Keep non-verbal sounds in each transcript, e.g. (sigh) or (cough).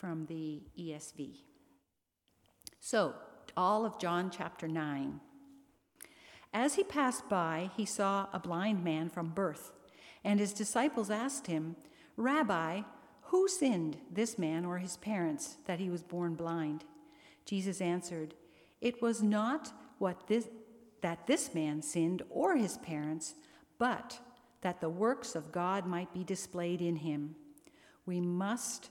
from the ESV. So, all of John chapter 9. As he passed by, he saw a blind man from birth, and his disciples asked him, Rabbi, who sinned, this man or his parents, that he was born blind? Jesus answered, It was not what this, that this man sinned or his parents, but that the works of God might be displayed in him. We must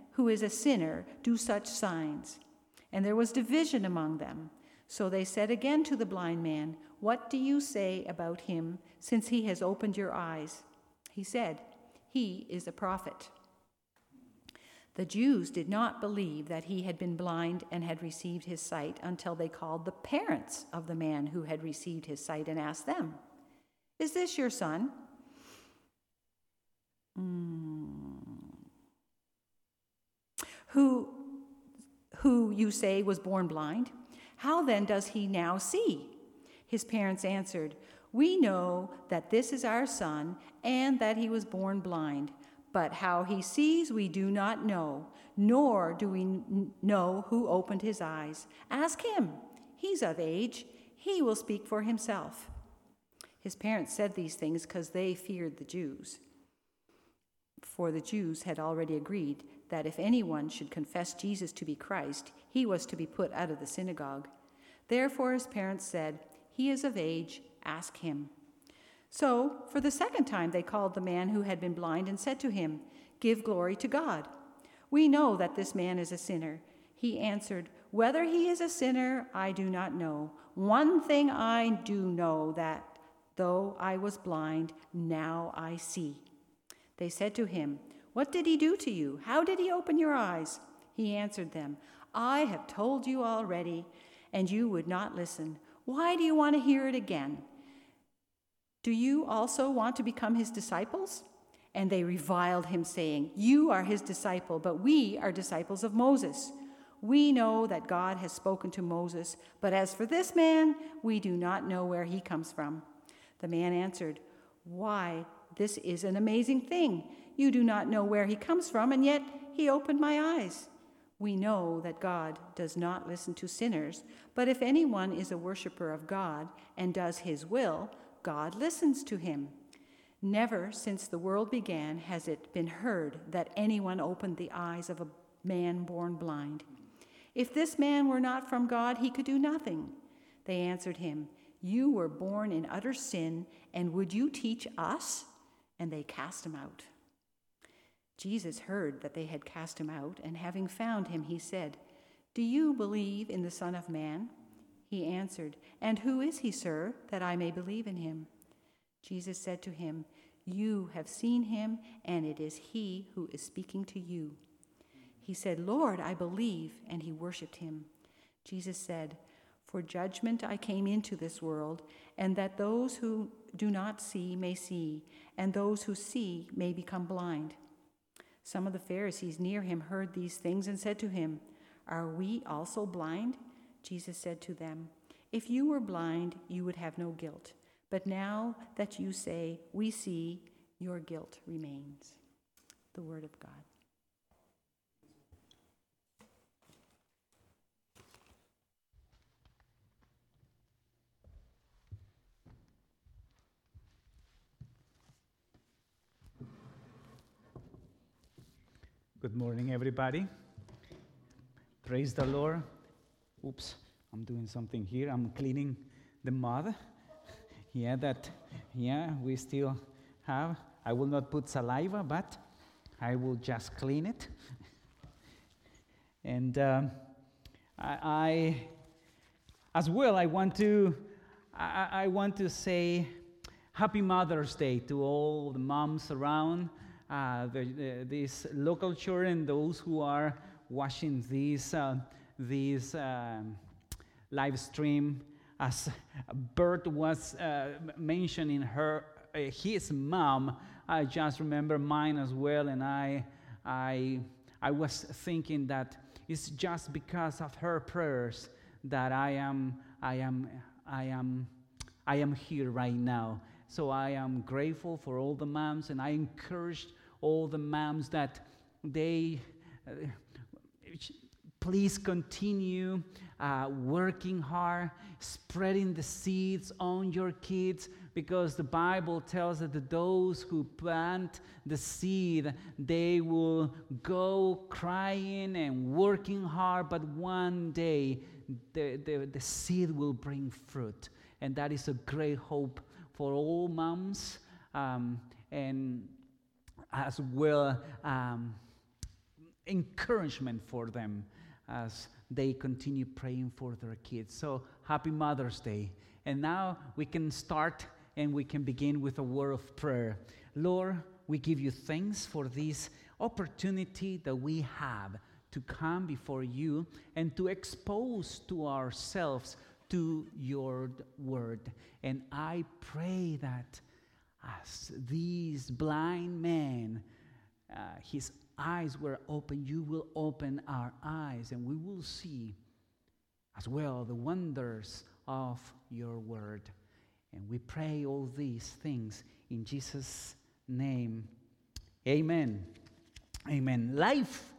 who is a sinner do such signs? And there was division among them. So they said again to the blind man, What do you say about him, since he has opened your eyes? He said, He is a prophet. The Jews did not believe that he had been blind and had received his sight until they called the parents of the man who had received his sight and asked them, Is this your son? Mm. Who, who you say was born blind? How then does he now see? His parents answered, We know that this is our son and that he was born blind. But how he sees, we do not know, nor do we know who opened his eyes. Ask him. He's of age. He will speak for himself. His parents said these things because they feared the Jews. For the Jews had already agreed that if anyone should confess Jesus to be Christ, he was to be put out of the synagogue. Therefore, his parents said, He is of age, ask him. So, for the second time, they called the man who had been blind and said to him, Give glory to God. We know that this man is a sinner. He answered, Whether he is a sinner, I do not know. One thing I do know that though I was blind, now I see. They said to him, what did he do to you? How did he open your eyes? He answered them, I have told you already, and you would not listen. Why do you want to hear it again? Do you also want to become his disciples? And they reviled him, saying, You are his disciple, but we are disciples of Moses. We know that God has spoken to Moses, but as for this man, we do not know where he comes from. The man answered, Why, this is an amazing thing. You do not know where he comes from, and yet he opened my eyes. We know that God does not listen to sinners, but if anyone is a worshiper of God and does his will, God listens to him. Never since the world began has it been heard that anyone opened the eyes of a man born blind. If this man were not from God, he could do nothing. They answered him, You were born in utter sin, and would you teach us? And they cast him out. Jesus heard that they had cast him out, and having found him, he said, Do you believe in the Son of Man? He answered, And who is he, sir, that I may believe in him? Jesus said to him, You have seen him, and it is he who is speaking to you. He said, Lord, I believe, and he worshiped him. Jesus said, For judgment I came into this world, and that those who do not see may see, and those who see may become blind. Some of the Pharisees near him heard these things and said to him, Are we also blind? Jesus said to them, If you were blind, you would have no guilt. But now that you say, We see, your guilt remains. The Word of God. Good morning, everybody. Praise the Lord. Oops, I'm doing something here. I'm cleaning the mud. (laughs) Yeah, that, yeah, we still have. I will not put saliva, but I will just clean it. (laughs) and um, I, I, as well, I want to, I, I want to say Happy Mother's Day to all the moms around uh, the, the, these local children, those who are watching this, uh, this um, live stream, as Bert was uh, mentioning her, uh, his mom, I just remember mine as well, and I, I, I was thinking that it's just because of her prayers that I am, I am, I am, I am here right now. So I am grateful for all the moms, and I encouraged all the moms that they uh, please continue uh, working hard, spreading the seeds on your kids, because the Bible tells that those who plant the seed, they will go crying and working hard, but one day the, the, the seed will bring fruit. And that is a great hope for all moms. Um, and as well um, encouragement for them as they continue praying for their kids. So happy Mother's Day. And now we can start and we can begin with a word of prayer. Lord, we give you thanks for this opportunity that we have to come before you and to expose to ourselves to your word. And I pray that as these blind men, uh, his eyes were open, you will open our eyes and we will see as well the wonders of your word. And we pray all these things in Jesus' name. Amen. Amen. Life,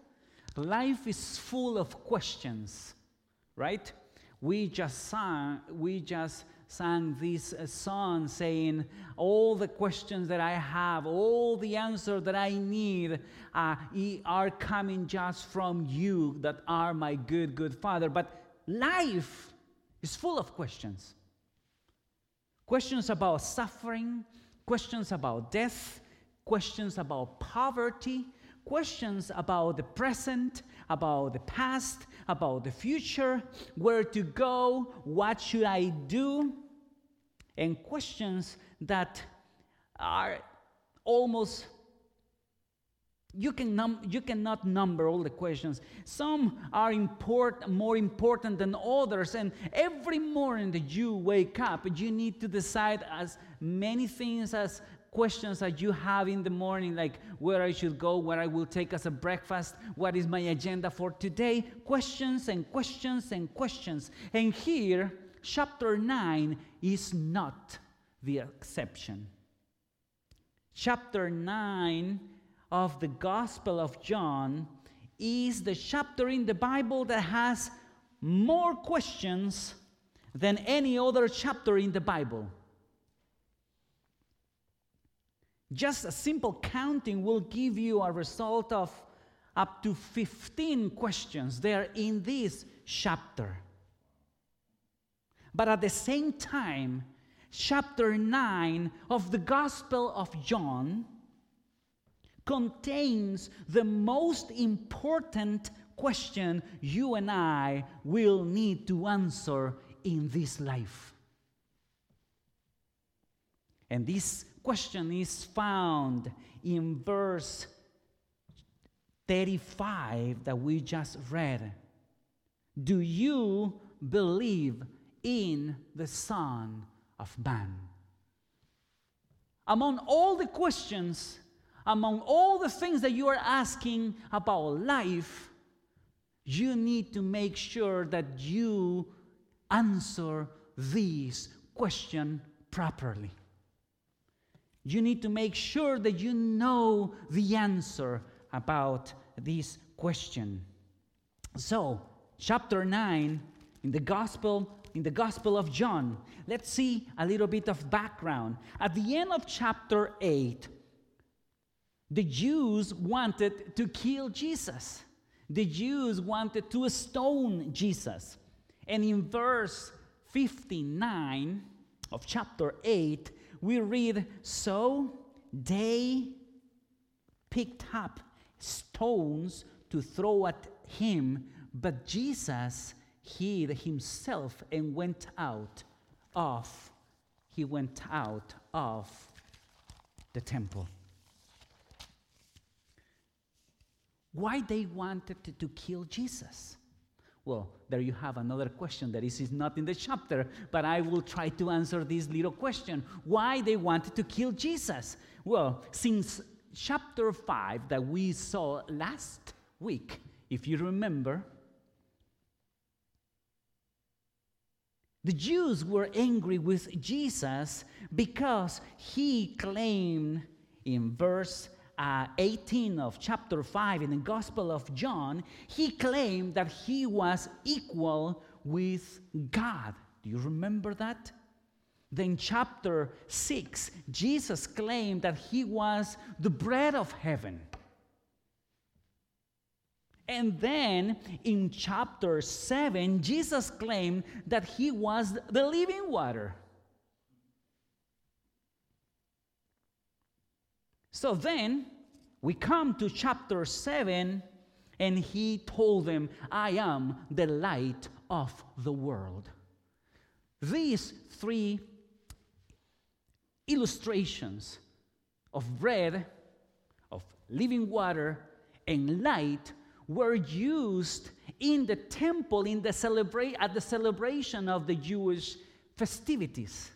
life is full of questions, right? We just saw, we just sang this uh, song saying, All the questions that I have, all the answers that I need uh, are coming just from you, that are my good, good Father. But life is full of questions questions about suffering, questions about death, questions about poverty, questions about the present, about the past, about the future, where to go, what should I do and questions that are almost you, can num- you cannot number all the questions. Some are import- more important than others, and every morning that you wake up, you need to decide as many things as questions that you have in the morning, like where I should go, where I will take as a breakfast, what is my agenda for today. Questions and questions and questions. And here, chapter 9 is not the exception. Chapter 9 of the Gospel of John is the chapter in the Bible that has more questions than any other chapter in the Bible. Just a simple counting will give you a result of up to 15 questions there in this chapter. But at the same time, chapter 9 of the Gospel of John contains the most important question you and I will need to answer in this life. And this question is found in verse 35 that we just read. Do you believe in the Son of Man. Among all the questions among all the things that you are asking about life, you need to make sure that you answer this question properly. You need to make sure that you know the answer about this question. So, chapter 9 in the gospel in the gospel of John, let's see a little bit of background. At the end of chapter 8, the Jews wanted to kill Jesus. The Jews wanted to stone Jesus. And in verse 59 of chapter 8, we read So they picked up stones to throw at him, but Jesus hid himself and went out of he went out of the temple. Why they wanted to, to kill Jesus? Well, there you have another question that is, is not in the chapter, but I will try to answer this little question. Why they wanted to kill Jesus? Well, since chapter 5 that we saw last week, if you remember, The Jews were angry with Jesus because he claimed in verse uh, 18 of chapter 5 in the Gospel of John, he claimed that he was equal with God. Do you remember that? Then, chapter 6, Jesus claimed that he was the bread of heaven. And then in chapter 7, Jesus claimed that he was the living water. So then we come to chapter 7, and he told them, I am the light of the world. These three illustrations of bread, of living water, and light were used in the temple in the celebrate at the celebration of the Jewish festivities.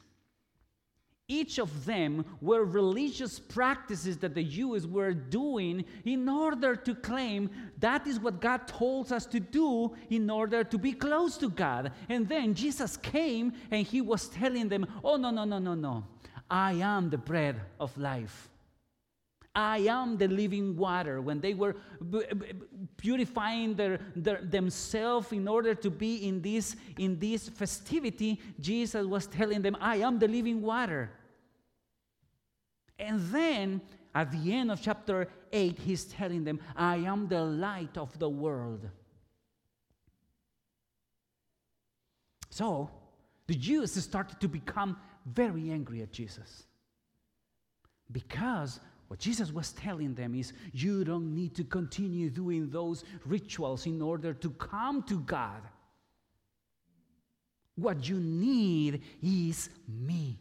Each of them were religious practices that the Jews were doing in order to claim that is what God told us to do in order to be close to God. And then Jesus came and he was telling them, Oh, no, no, no, no, no. I am the bread of life. I am the living water. When they were purifying their, their, themselves in order to be in this, in this festivity, Jesus was telling them, I am the living water. And then at the end of chapter 8, he's telling them, I am the light of the world. So the Jews started to become very angry at Jesus because what Jesus was telling them is you don't need to continue doing those rituals in order to come to God. What you need is me.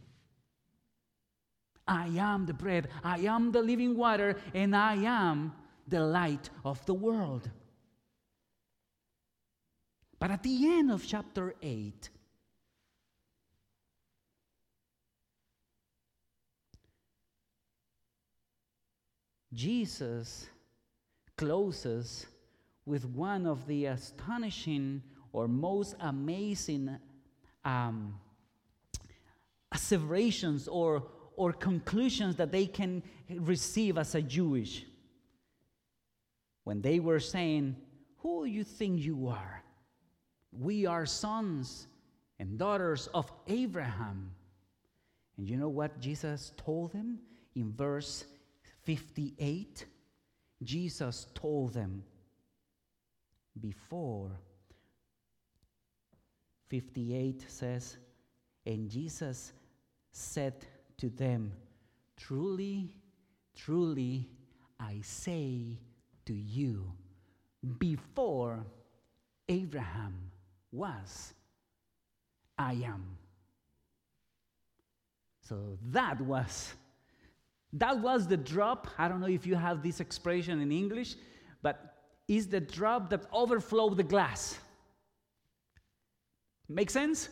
I am the bread, I am the living water, and I am the light of the world. But at the end of chapter 8, Jesus closes with one of the astonishing or most amazing um, asseverations or, or conclusions that they can receive as a Jewish. When they were saying, Who you think you are? We are sons and daughters of Abraham. And you know what Jesus told them in verse 58, Jesus told them before. 58 says, And Jesus said to them, Truly, truly, I say to you, before Abraham was, I am. So that was that was the drop. I don't know if you have this expression in English, but is the drop that overflowed the glass. Make sense?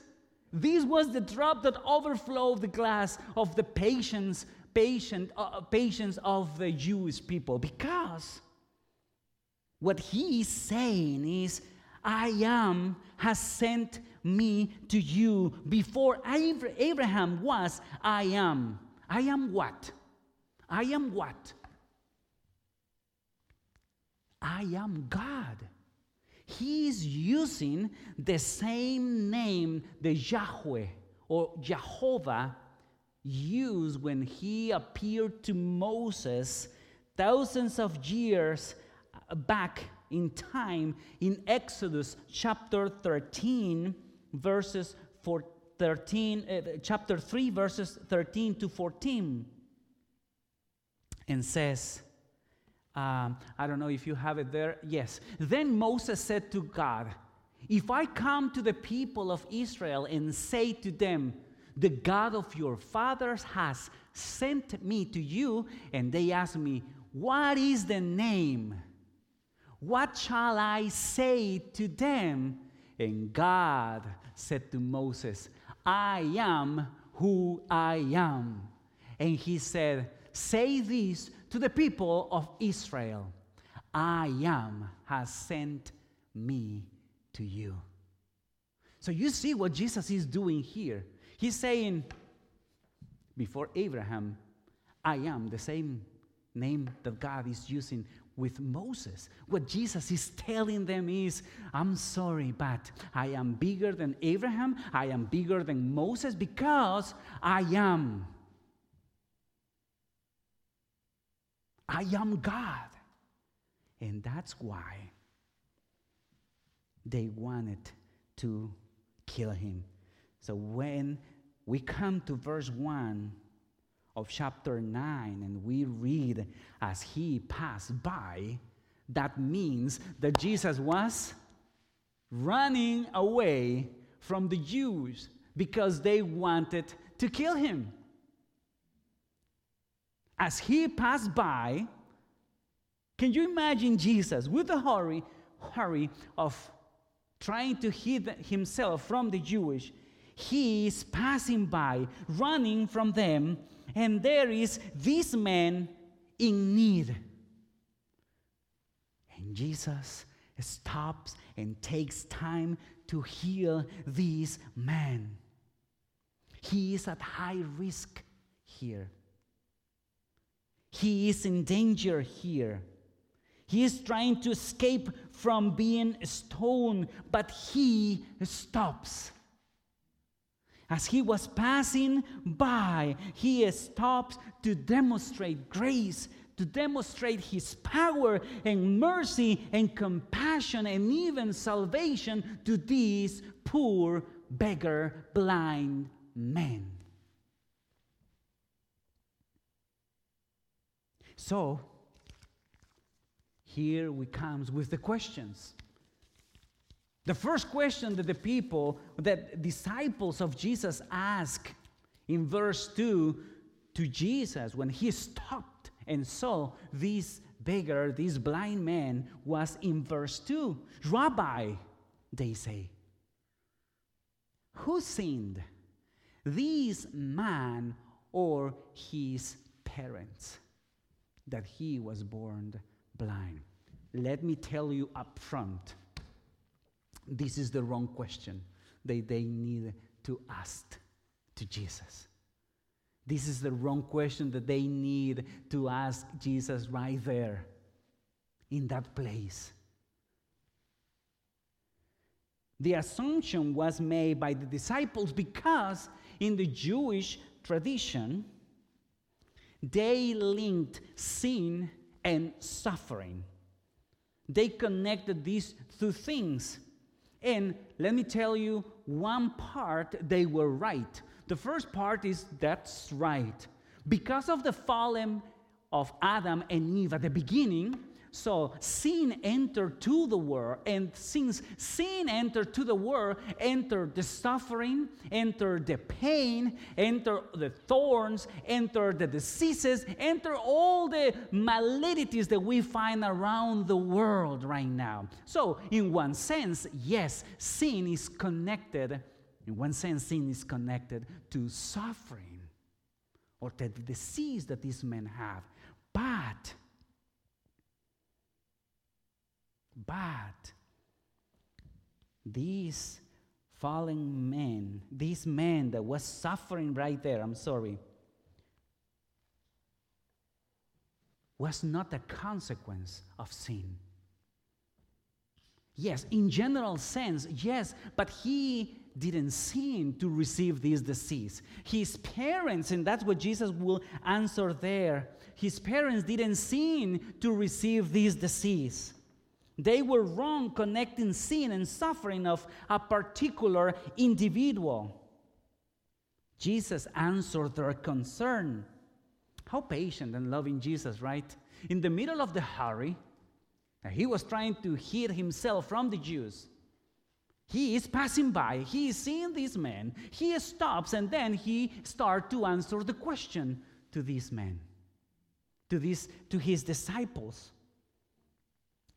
This was the drop that overflowed the glass of the patience, patient, uh, patience of the Jewish people because what he is saying is, I am has sent me to you. Before Abraham was, I am. I am what? I am what? I am God. He is using the same name the Yahweh or Jehovah used when he appeared to Moses thousands of years back in time in Exodus chapter 13, verses 13, uh, chapter 3, verses 13 to 14, and says, um, I don't know if you have it there. Yes. Then Moses said to God, If I come to the people of Israel and say to them, The God of your fathers has sent me to you, and they ask me, What is the name? What shall I say to them? And God said to Moses, I am who I am. And he said, Say this to the people of Israel I am has sent me to you. So you see what Jesus is doing here. He's saying, Before Abraham, I am the same name that God is using with Moses. What Jesus is telling them is, I'm sorry, but I am bigger than Abraham, I am bigger than Moses because I am. I am God. And that's why they wanted to kill him. So when we come to verse 1, of chapter 9 and we read as he passed by, that means that Jesus was running away from the Jews because they wanted to kill him. As he passed by, can you imagine Jesus with the hurry, hurry of trying to hide himself from the Jewish? He is passing by, running from them, and there is this man in need. And Jesus stops and takes time to heal this man. He is at high risk here. He is in danger here. He is trying to escape from being stoned, but he stops. As he was passing by, he stops to demonstrate grace, to demonstrate his power and mercy and compassion and even salvation to these poor, beggar, blind men. So, here we comes with the questions. The first question that the people, that disciples of Jesus ask in verse 2 to Jesus when he stopped and saw this beggar, this blind man, was in verse 2. Rabbi, they say, who sinned, this man or his parents, that he was born blind? Let me tell you up front this is the wrong question that they need to ask to Jesus. This is the wrong question that they need to ask Jesus right there in that place. The assumption was made by the disciples because in the Jewish tradition, they linked sin and suffering. They connected these two things. And let me tell you one part, they were right. The first part is that's right. Because of the fallen of Adam and Eve at the beginning, so sin entered to the world, and since sin entered to the world, entered the suffering, entered the pain, entered the thorns, entered the diseases, entered all the maladies that we find around the world right now. So, in one sense, yes, sin is connected. In one sense, sin is connected to suffering or to the disease that these men have. But, but, these fallen men, these men that was suffering right there, I'm sorry, was not a consequence of sin. Yes, in general sense, yes, but he didn't sin to receive this disease. His parents, and that's what Jesus will answer there, his parents didn't sin to receive this disease. They were wrong connecting sin and suffering of a particular individual. Jesus answered their concern. How patient and loving Jesus, right? In the middle of the hurry, he was trying to hide himself from the Jews. He is passing by, he is seeing this man, he stops, and then he starts to answer the question to this man, to, this, to his disciples.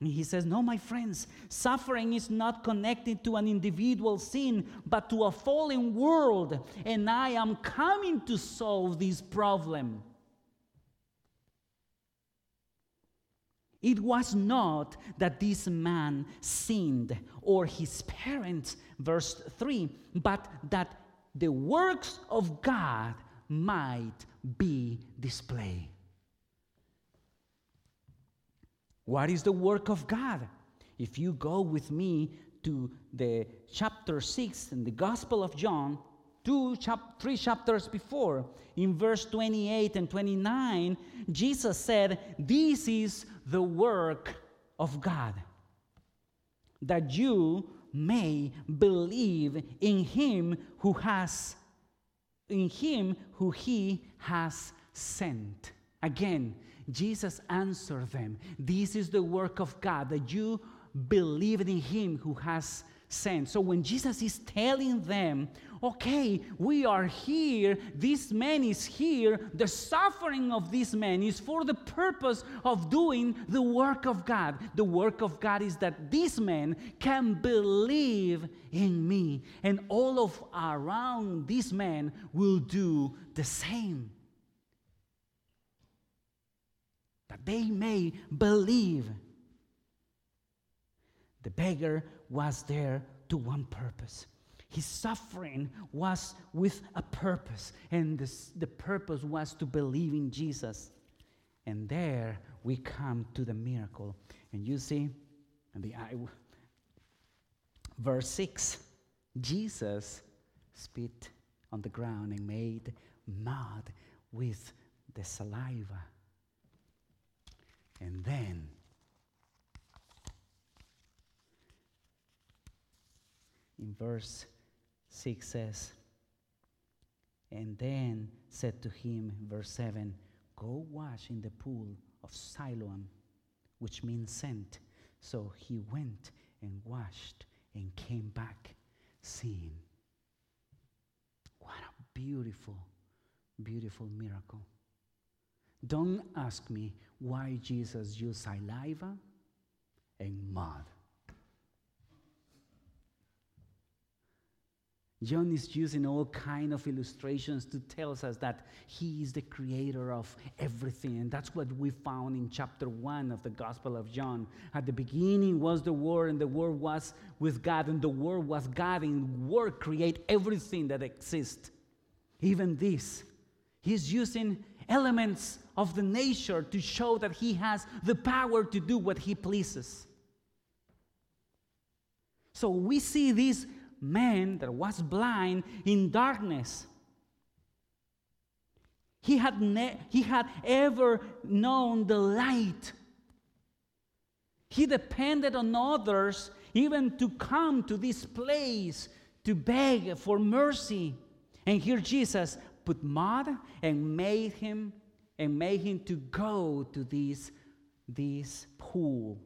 He says, No, my friends, suffering is not connected to an individual sin, but to a fallen world, and I am coming to solve this problem. It was not that this man sinned or his parents, verse 3, but that the works of God might be displayed. What is the work of God? If you go with me to the chapter 6 in the Gospel of John, two chap- three chapters before, in verse 28 and 29, Jesus said, This is the work of God, that you may believe in him who has in him who he has sent. Again, Jesus answered them, This is the work of God, that you believe in him who has sent. So when Jesus is telling them, okay, we are here, this man is here, the suffering of this man is for the purpose of doing the work of God. The work of God is that this man can believe in me, and all of around this man will do the same. That they may believe. The beggar was there to one purpose. His suffering was with a purpose, and this, the purpose was to believe in Jesus. And there we come to the miracle. And you see, and the I, verse 6 Jesus spit on the ground and made mud with the saliva. And then in verse 6 says, And then said to him, verse 7, Go wash in the pool of Siloam, which means sent. So he went and washed and came back seeing. What a beautiful, beautiful miracle. Don't ask me why Jesus used saliva and mud. John is using all kind of illustrations to tell us that he is the creator of everything. And that's what we found in chapter 1 of the Gospel of John. At the beginning was the Word, and the Word was with God, and the Word was God, and Word create everything that exists. Even this. He's using elements of the nature to show that he has the power to do what he pleases. So we see this man that was blind in darkness. He had, ne- he had ever known the light. He depended on others even to come to this place to beg for mercy. And here Jesus put mud and made him and made him to go to this, this pool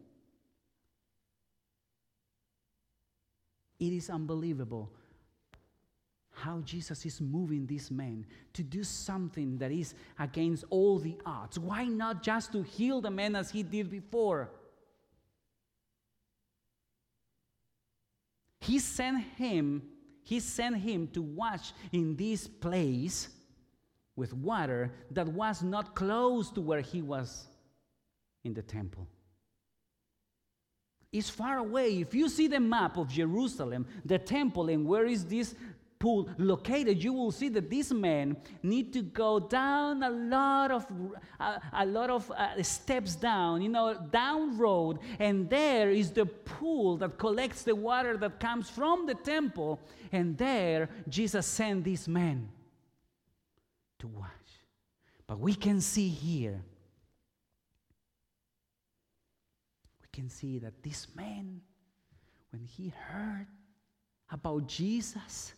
It is unbelievable how Jesus is moving this man to do something that is against all the odds. Why not just to heal the man as he did before? He sent him, he sent him to watch in this place with water that was not close to where he was in the temple. It's far away. If you see the map of Jerusalem, the temple, and where is this pool located, you will see that this man need to go down a lot of a lot of uh, steps down, you know, down road, and there is the pool that collects the water that comes from the temple, and there Jesus sent this man to wash. But we can see here, we can see that this man, when he heard about Jesus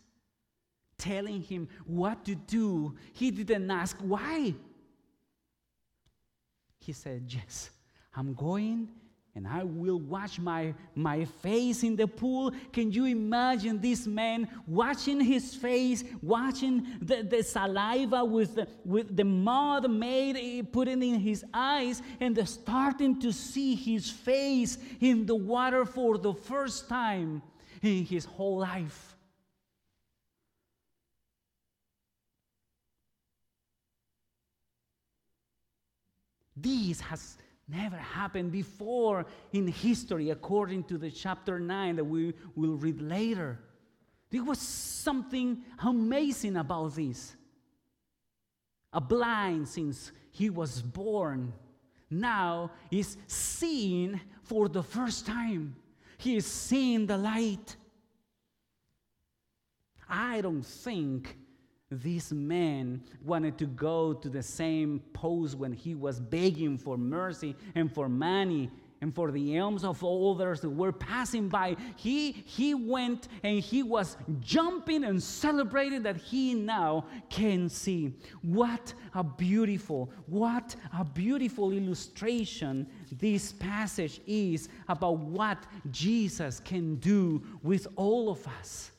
telling him what to do, he didn't ask why. He said, Yes, I'm going and I will wash my, my face in the pool. Can you imagine this man washing his face, washing the, the saliva with the, with the mud made, eh, putting in his eyes, and starting to see his face in the water for the first time in his whole life? This has never happened before in history, according to the chapter 9 that we will read later. There was something amazing about this. A blind since he was born now is seeing for the first time. He is seeing the light. I don't think this man wanted to go to the same post when he was begging for mercy and for money and for the alms of others that were passing by. He, he went and he was jumping and celebrating that he now can see. What a beautiful, what a beautiful illustration this passage is about what Jesus can do with all of us.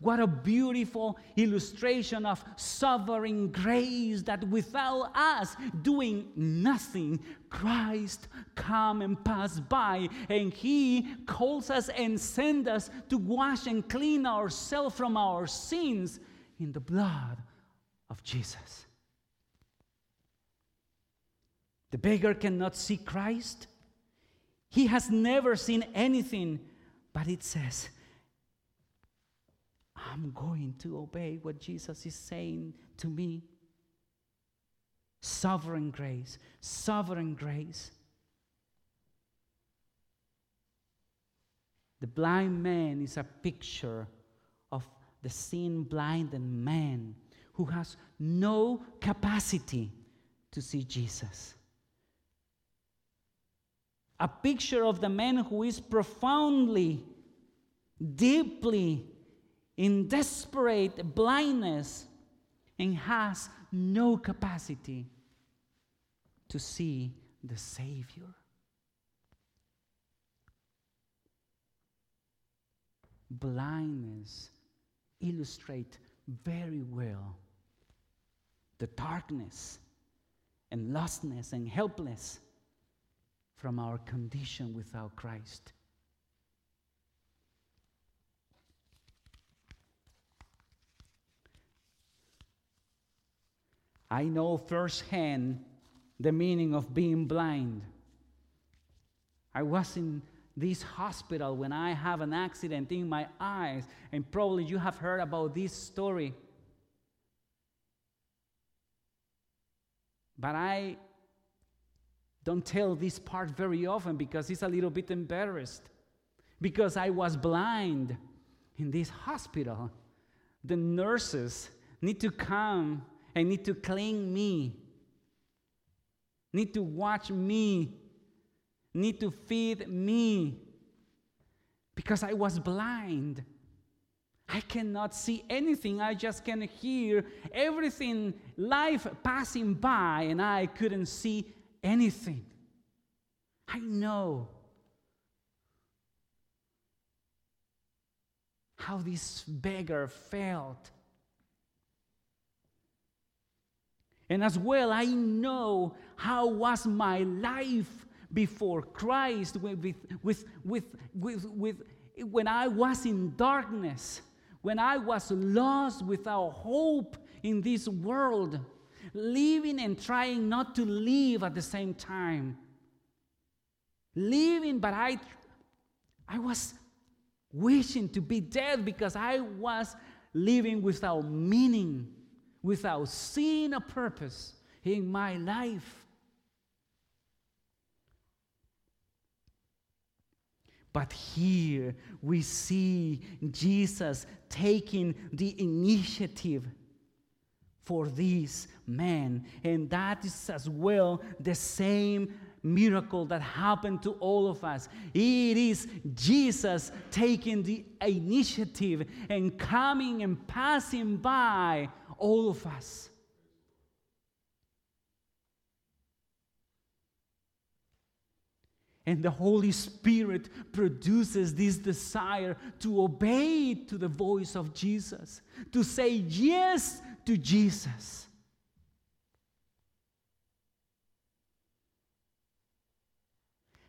What a beautiful illustration of sovereign grace that without us doing nothing, Christ come and pass by and he calls us and sends us to wash and clean ourselves from our sins in the blood of Jesus. The beggar cannot see Christ. He has never seen anything, but it says I'm going to obey what Jesus is saying to me. Sovereign grace, sovereign grace. The blind man is a picture of the sin blinded man who has no capacity to see Jesus. A picture of the man who is profoundly, deeply in desperate blindness and has no capacity to see the Savior. Blindness illustrate very well the darkness and lostness and helpless from our condition without Christ. I know firsthand the meaning of being blind. I was in this hospital when I have an accident in my eyes, and probably you have heard about this story. But I don't tell this part very often because it's a little bit embarrassed. Because I was blind in this hospital. The nurses need to come I need to clean me, need to watch me, need to feed me because I was blind. I cannot see anything. I just can hear everything, life passing by, and I couldn't see anything. I know how this beggar felt And as well, I know how was my life before Christ with, with, with, with, with when I was in darkness, when I was lost without hope in this world, living and trying not to live at the same time. Living, but I, I was wishing to be dead because I was living without meaning, without seeing a purpose in my life. But here we see Jesus taking the initiative for this man. And that is as well the same miracle that happened to all of us. It is Jesus taking the initiative and coming and passing by all of us. And the Holy Spirit produces this desire to obey to the voice of Jesus, to say yes to Jesus.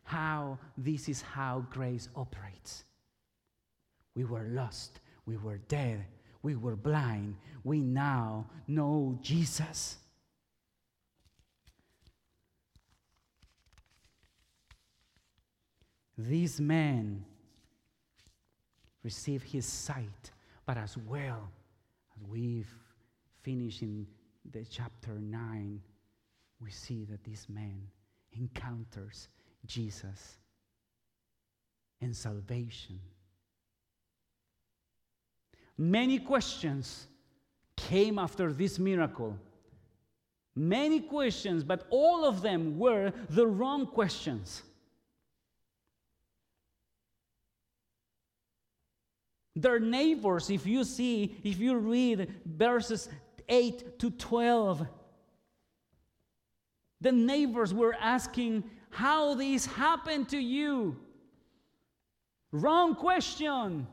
How this is how grace operates. We were lost, we were dead, we were blind. We now know Jesus. This man received his sight, but as well as we've finished in the chapter 9, we see that this man encounters Jesus and salvation. Many questions came after this miracle. Many questions, but all of them were the wrong questions. Their neighbors, if you see, if you read verses 8 to 12, the neighbors were asking how this happened to you. Wrong question.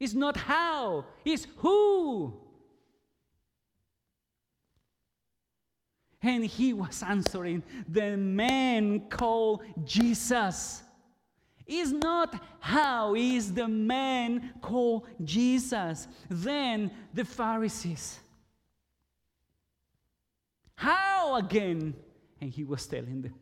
It's not how, it's who. And he was answering, the man called Jesus is not how is the man called Jesus. Then the Pharisees. How again? And he was telling them,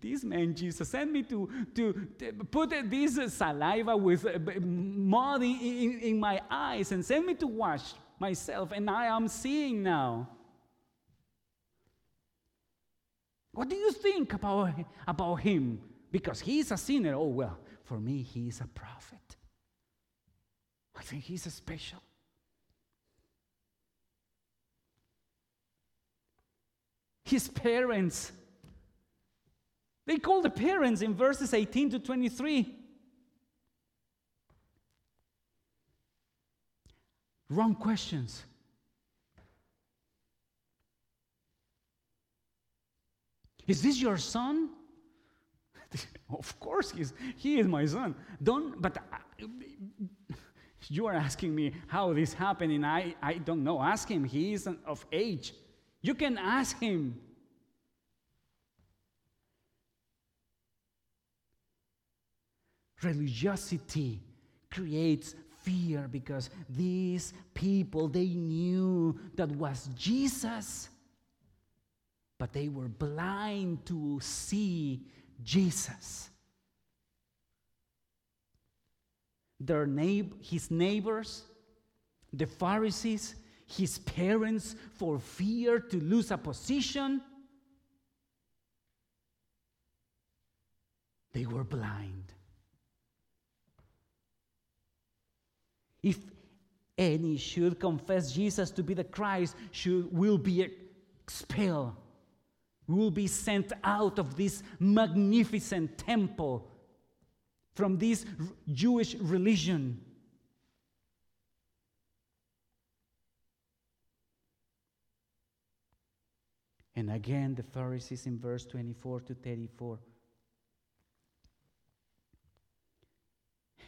this man Jesus sent me to, to, to put this saliva with uh, mud in, in, in my eyes and send me to wash myself, and I am seeing now. What do you think about, about him? Because he's a sinner. Oh, well, for me, he's a prophet. I think he's a special. His parents, they call the parents in verses 18 to 23. Wrong questions. Is this your son? (laughs) of course, he's, he is my son. Don't, but uh, you are asking me how this happened, and I, I don't know. Ask him. He isn't of age. You can ask him. Religiosity creates fear because these people they knew that was Jesus but they were blind to see Jesus. Their neighbor, his neighbors, the Pharisees, his parents, for fear to lose a position, they were blind. If any should confess Jesus to be the Christ, should will be expelled will be sent out of this magnificent temple from this Jewish religion. And again, the Pharisees in verse 24 to 34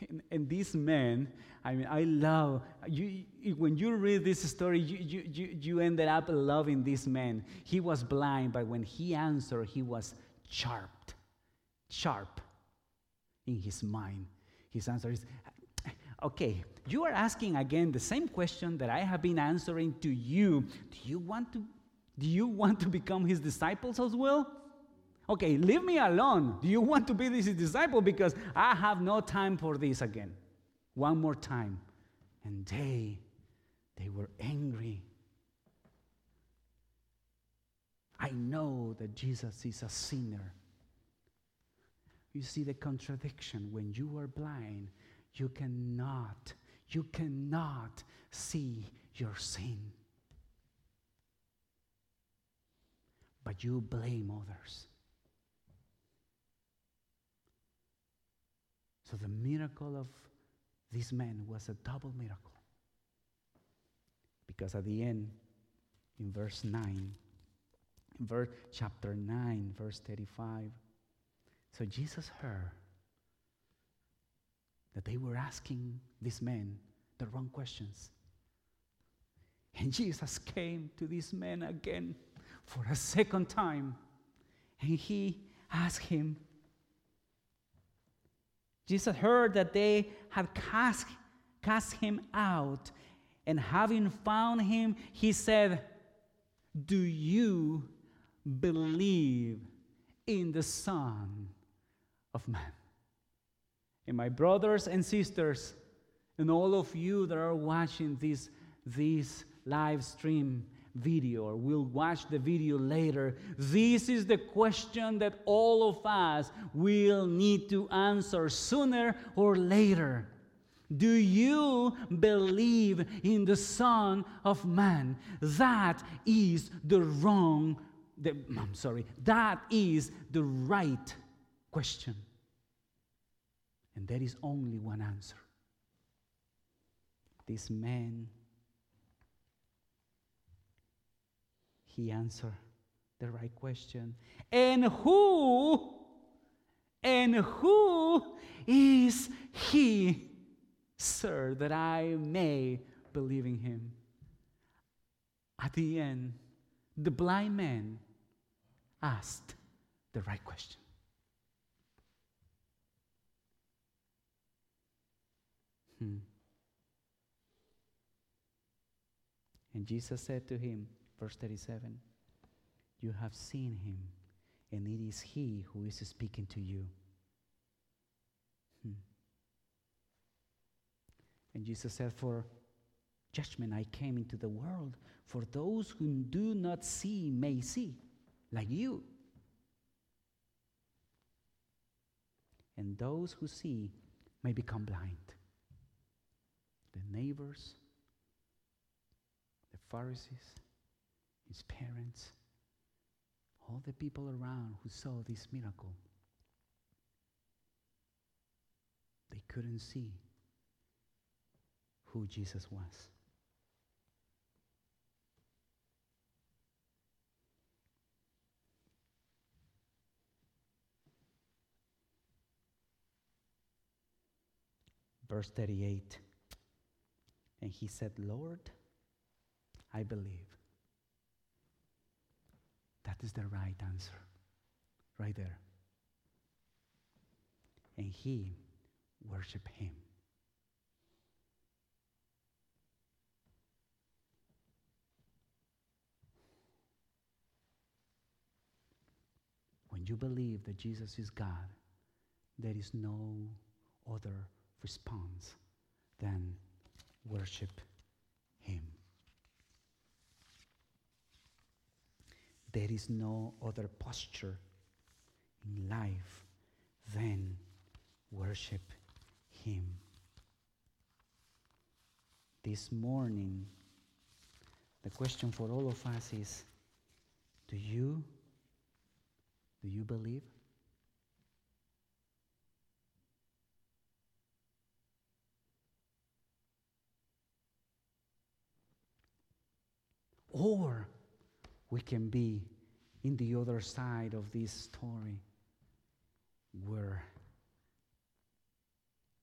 And, and this man, I mean, I love, you, when you read this story, you, you, you, you ended up loving this man. He was blind, but when he answered, he was sharp, sharp in his mind. His answer is, okay, you are asking again the same question that I have been answering to you. Do you want to, do you want to become his disciples as well? Okay, leave me alone. Do you want to be this disciple? Because I have no time for this again. One more time. And they, they were angry. I know that Jesus is a sinner. You see the contradiction. When you are blind, you cannot, you cannot see your sin. But you blame others. So the miracle of this man was a double miracle. Because at the end, in verse 9, in verse, chapter 9, verse 35, so Jesus heard that they were asking this man the wrong questions. And Jesus came to this man again for a second time. And he asked him, Jesus heard that they had cast, cast him out. And having found him, he said, Do you believe in the Son of Man? And my brothers and sisters, and all of you that are watching this, this live stream video or we'll watch the video later, this is the question that all of us will need to answer sooner or later. Do you believe in the Son of Man? That is the wrong, the, I'm sorry, that is the right question. And there is only one answer. This man he answered the right question. And who, and who is he, sir, that I may believe in him? At the end, the blind man asked the right question. Hmm. And Jesus said to him, Verse 37 You have seen him, and it is he who is speaking to you. Hmm. And Jesus said, For judgment I came into the world, for those who do not see may see, like you. And those who see may become blind. The neighbors, the Pharisees, his parents, all the people around who saw this miracle. They couldn't see who Jesus was. Verse 38 And he said, Lord, I believe. That is the right answer, right there. And he worshiped him. When you believe that Jesus is God, there is no other response than worship him. There is no other posture in life than worship Him. This morning, the question for all of us is do you do you believe? Or we can be in the other side of this story where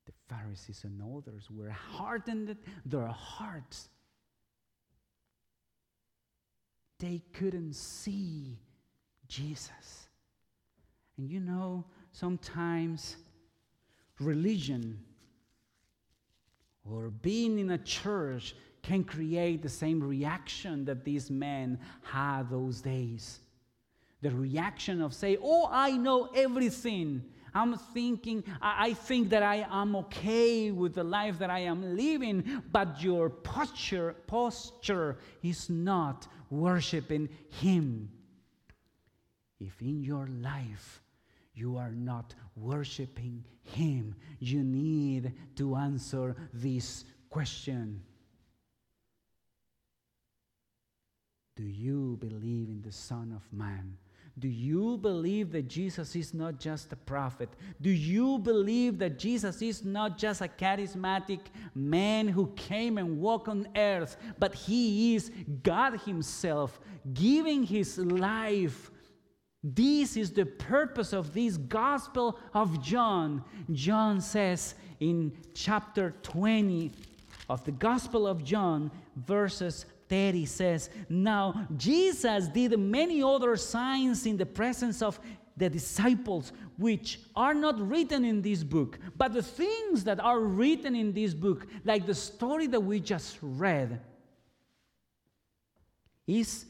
the Pharisees and others were hardened their hearts. They couldn't see Jesus. And you know, sometimes religion or being in a church can create the same reaction that these men had those days. The reaction of say, "Oh, I know everything. I'm thinking, I, think that I am okay with the life that I am living, but your posture, posture is not worshiping Him. If in your life you are not worshiping Him, you need to answer this question Do you believe in the Son of Man? Do you believe that Jesus is not just a prophet? Do you believe that Jesus is not just a charismatic man who came and walked on earth, but he is God Himself giving His life? This is the purpose of this Gospel of John. John says in chapter 20 of the Gospel of John, verses 30 says, Now Jesus did many other signs in the presence of the disciples, which are not written in this book. But the things that are written in this book, like the story that we just read, is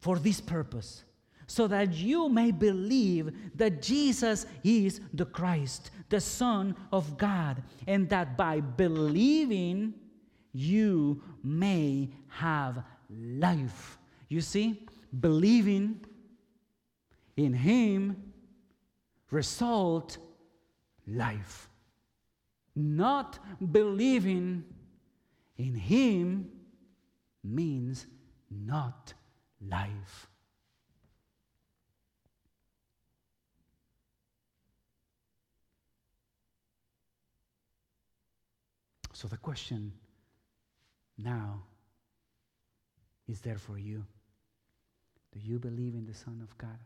for this purpose so that you may believe that Jesus is the Christ, the Son of God, and that by believing, you may have life. You see, believing in Him result life. Not believing in Him means not life. So the question now is there for you. Do you believe in the Son of God?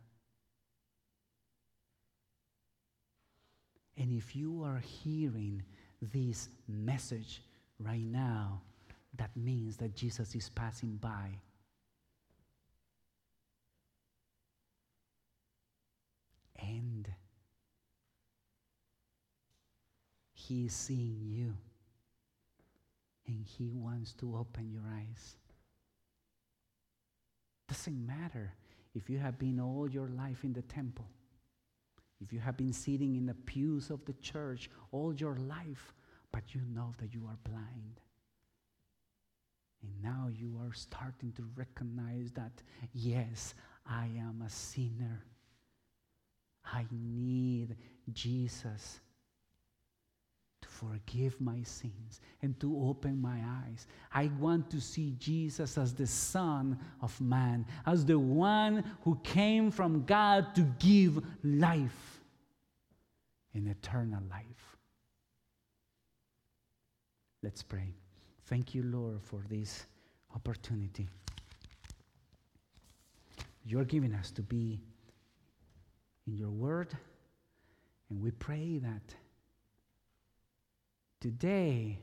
And if you are hearing this message right now, that means that Jesus is passing by. And he is seeing you and He wants to open your eyes. Doesn't matter if you have been all your life in the temple, if you have been sitting in the pews of the church all your life, but you know that you are blind. And now you are starting to recognize that, yes, I am a sinner. I need Jesus forgive my sins and to open my eyes. I want to see Jesus as the Son of Man, as the one who came from God to give life and eternal life. Let's pray. Thank you, Lord, for this opportunity. You're giving us to be in your word, and we pray that Today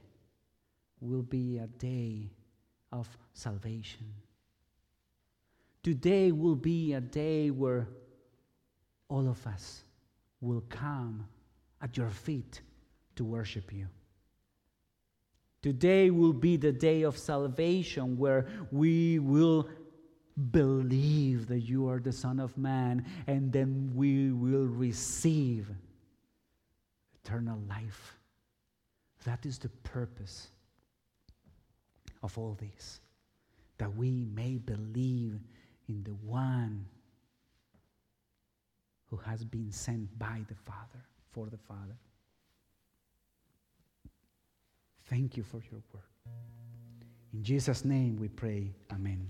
will be a day of salvation. Today will be a day where all of us will come at your feet to worship you. Today will be the day of salvation where we will believe that you are the Son of Man and then we will receive eternal life. That is the purpose of all this, that we may believe in the one who has been sent by the Father, for the Father. Thank you for your work. In Jesus' name we pray. Amen.